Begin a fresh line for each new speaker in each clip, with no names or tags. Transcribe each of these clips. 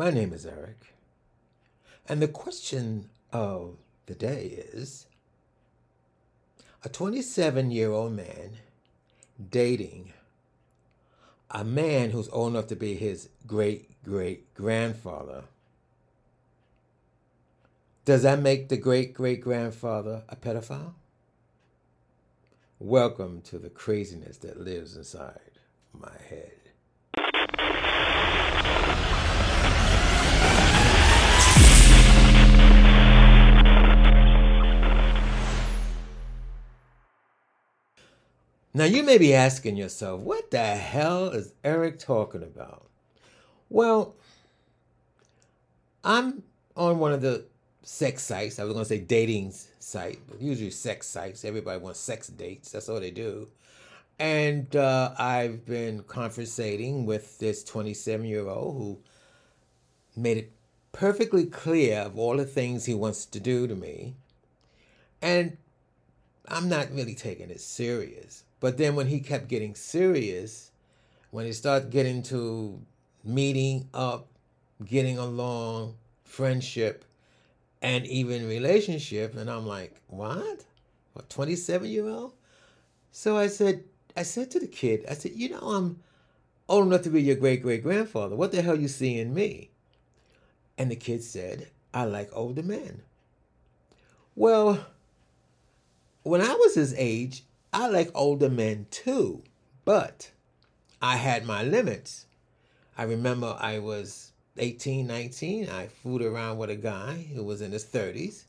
My name is Eric. And the question of the day is a 27 year old man dating a man who's old enough to be his great great grandfather. Does that make the great great grandfather a pedophile? Welcome to the craziness that lives inside my head. Now, you may be asking yourself, what the hell is Eric talking about? Well, I'm on one of the sex sites. I was going to say dating site, but usually sex sites. Everybody wants sex dates. That's all they do. And uh, I've been conversating with this 27 year old who made it perfectly clear of all the things he wants to do to me. And I'm not really taking it serious. But then when he kept getting serious, when he started getting to meeting up, getting along, friendship, and even relationship, and I'm like, what? A 27 year old? So I said, I said to the kid, I said, you know, I'm old enough to be your great great grandfather. What the hell you see in me? And the kid said, I like older men. Well, when I was his age, I like older men too, but I had my limits. I remember I was 18, 19. I fooled around with a guy who was in his 30s.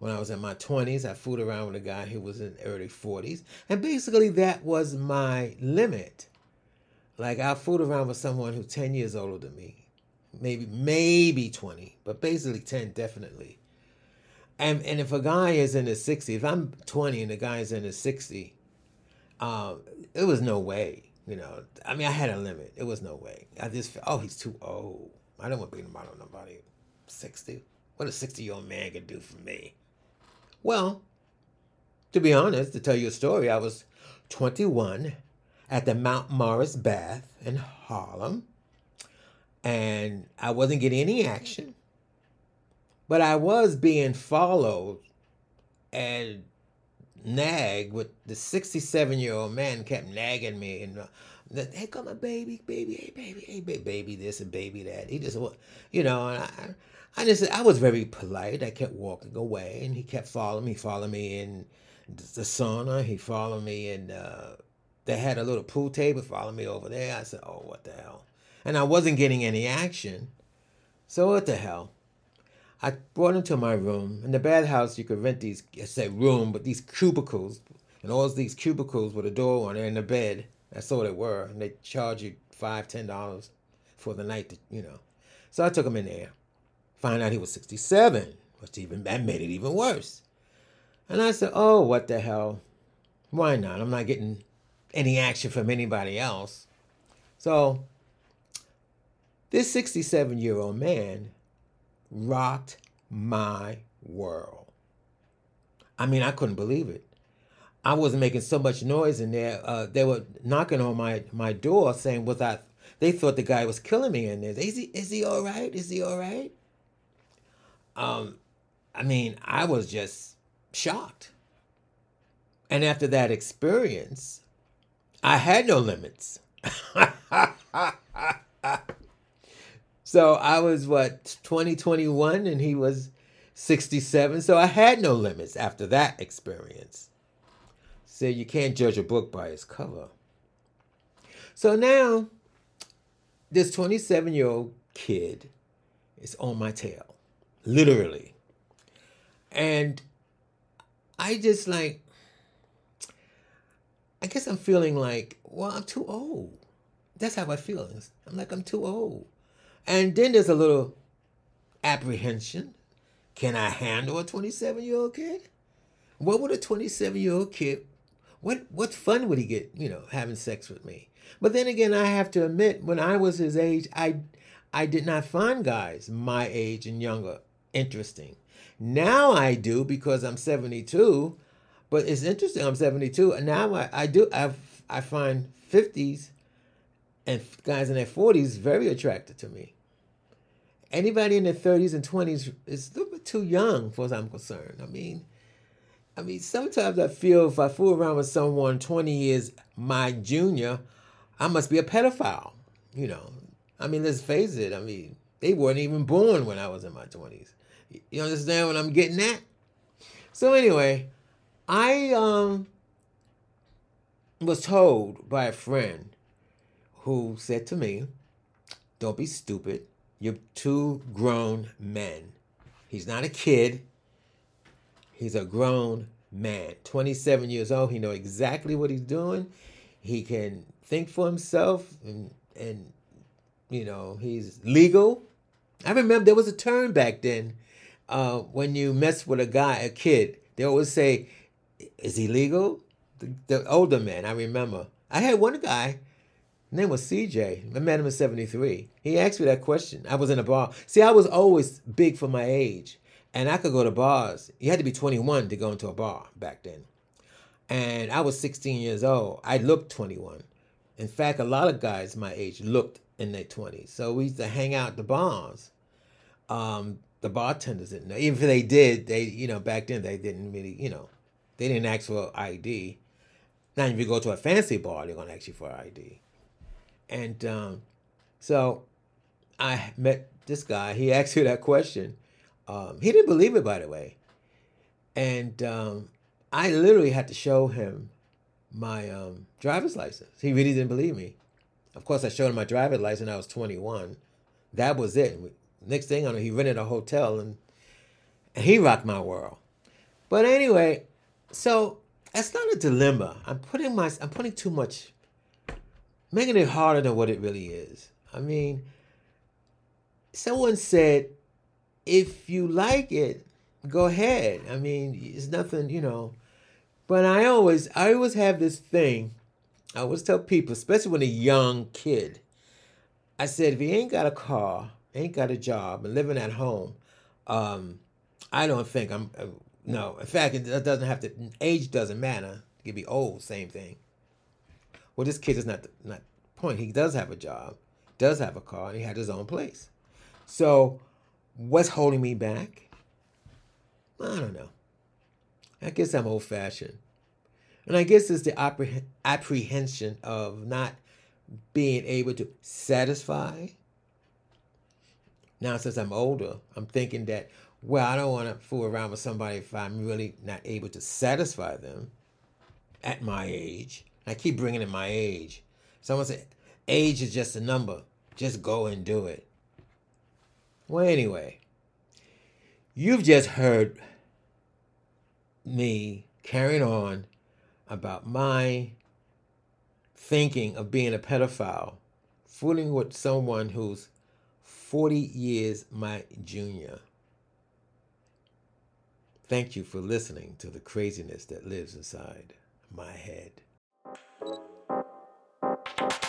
When I was in my 20s, I fooled around with a guy who was in early 40s. And basically, that was my limit. Like, I fooled around with someone who's 10 years older than me. Maybe, maybe 20, but basically 10 definitely. And, and if a guy is in his 60s, if I'm 20 and the guy is in his 60, um, it was no way. You know, I mean, I had a limit. It was no way. I just, oh, he's too old. I don't want to be about on nobody. 60. What a 60 year old man could do for me. Well, to be honest, to tell you a story, I was 21 at the Mount Morris Bath in Harlem, and I wasn't getting any action, but I was being followed and nagged with the 67 year old man kept nagging me and uh, hey come on baby baby hey baby hey baby, baby this and baby that. He just you know and I, I just I was very polite. I kept walking away and he kept following me following me in the sauna. He followed me and uh, they had a little pool table following me over there. I said oh what the hell? And I wasn't getting any action. So what the hell I brought him to my room. In the bathhouse, you could rent these, I say room, but these cubicles. And all these cubicles with a door on it and a bed. That's all they were. And they charge you five, ten dollars for the night, to, you know. So I took him in there. Find out he was 67, which even that made it even worse. And I said, oh, what the hell? Why not? I'm not getting any action from anybody else. So this 67 year old man rocked my world. I mean, I couldn't believe it. I wasn't making so much noise in there. Uh, they were knocking on my, my door saying, "Was I?" They thought the guy was killing me in there. Is he? Is he all right? Is he all right? Um, I mean, I was just shocked. And after that experience, I had no limits. So I was what 2021 and he was 67. So I had no limits after that experience. So you can't judge a book by its cover. So now this 27 year old kid is on my tail, literally. And I just like, I guess I'm feeling like, well, I'm too old. That's how I feel. I'm like, I'm too old. And then there's a little apprehension. Can I handle a 27 year old kid? What would a 27 year old kid, what, what fun would he get, you know, having sex with me? But then again, I have to admit, when I was his age, I, I did not find guys my age and younger interesting. Now I do because I'm 72, but it's interesting. I'm 72. And now I, I do, I, I find 50s and guys in their 40s very attractive to me anybody in their 30s and 20s is a little bit too young, far as I'm concerned. I mean, I mean, sometimes I feel if I fool around with someone 20 years my junior, I must be a pedophile. You know, I mean, let's face it. I mean, they weren't even born when I was in my 20s. You understand what I'm getting at? So anyway, I um was told by a friend who said to me, "Don't be stupid. You're two grown men. He's not a kid. He's a grown man. 27 years old. He know exactly what he's doing. He can think for himself and and you know, he's legal. I remember there was a term back then uh, when you mess with a guy, a kid, they always say, "Is he legal?" The, the older man, I remember. I had one guy. Name was CJ. I met him in '73. He asked me that question. I was in a bar. See, I was always big for my age, and I could go to bars. You had to be 21 to go into a bar back then. And I was 16 years old. I looked 21. In fact, a lot of guys my age looked in their 20s. So we used to hang out the bars. Um, the bartenders didn't know. Even if they did, they, you know, back then they didn't really, you know, they didn't ask for ID. Now, if you go to a fancy bar, they're going to ask you for ID. And um, so I met this guy. He asked me that question. Um, he didn't believe it, by the way. And um, I literally had to show him my um, driver's license. He really didn't believe me. Of course, I showed him my driver's license. I was 21. That was it. Next thing I know, he rented a hotel and, and he rocked my world. But anyway, so it's not a dilemma. I'm putting my I'm putting too much, making it harder than what it really is. I mean, someone said, if you like it, go ahead. I mean, it's nothing, you know. But I always I always have this thing I always tell people, especially when a young kid, I said, if he ain't got a car, ain't got a job, and living at home, um, I don't think I'm. Uh, no, in fact, it doesn't have to. Age doesn't matter. He could be old, same thing. Well, this kid is not the, not point. He does have a job, does have a car, and he had his own place. So, what's holding me back? I don't know. I guess I'm old fashioned. And I guess it's the apprehension of not being able to satisfy. Now, since I'm older, I'm thinking that, well, I don't want to fool around with somebody if I'm really not able to satisfy them at my age. I keep bringing in my age. Someone said, age is just a number. Just go and do it. Well, anyway, you've just heard me carrying on about my thinking of being a pedophile, fooling with someone who's 40 years my junior. Thank you for listening to the craziness that lives inside my head thank you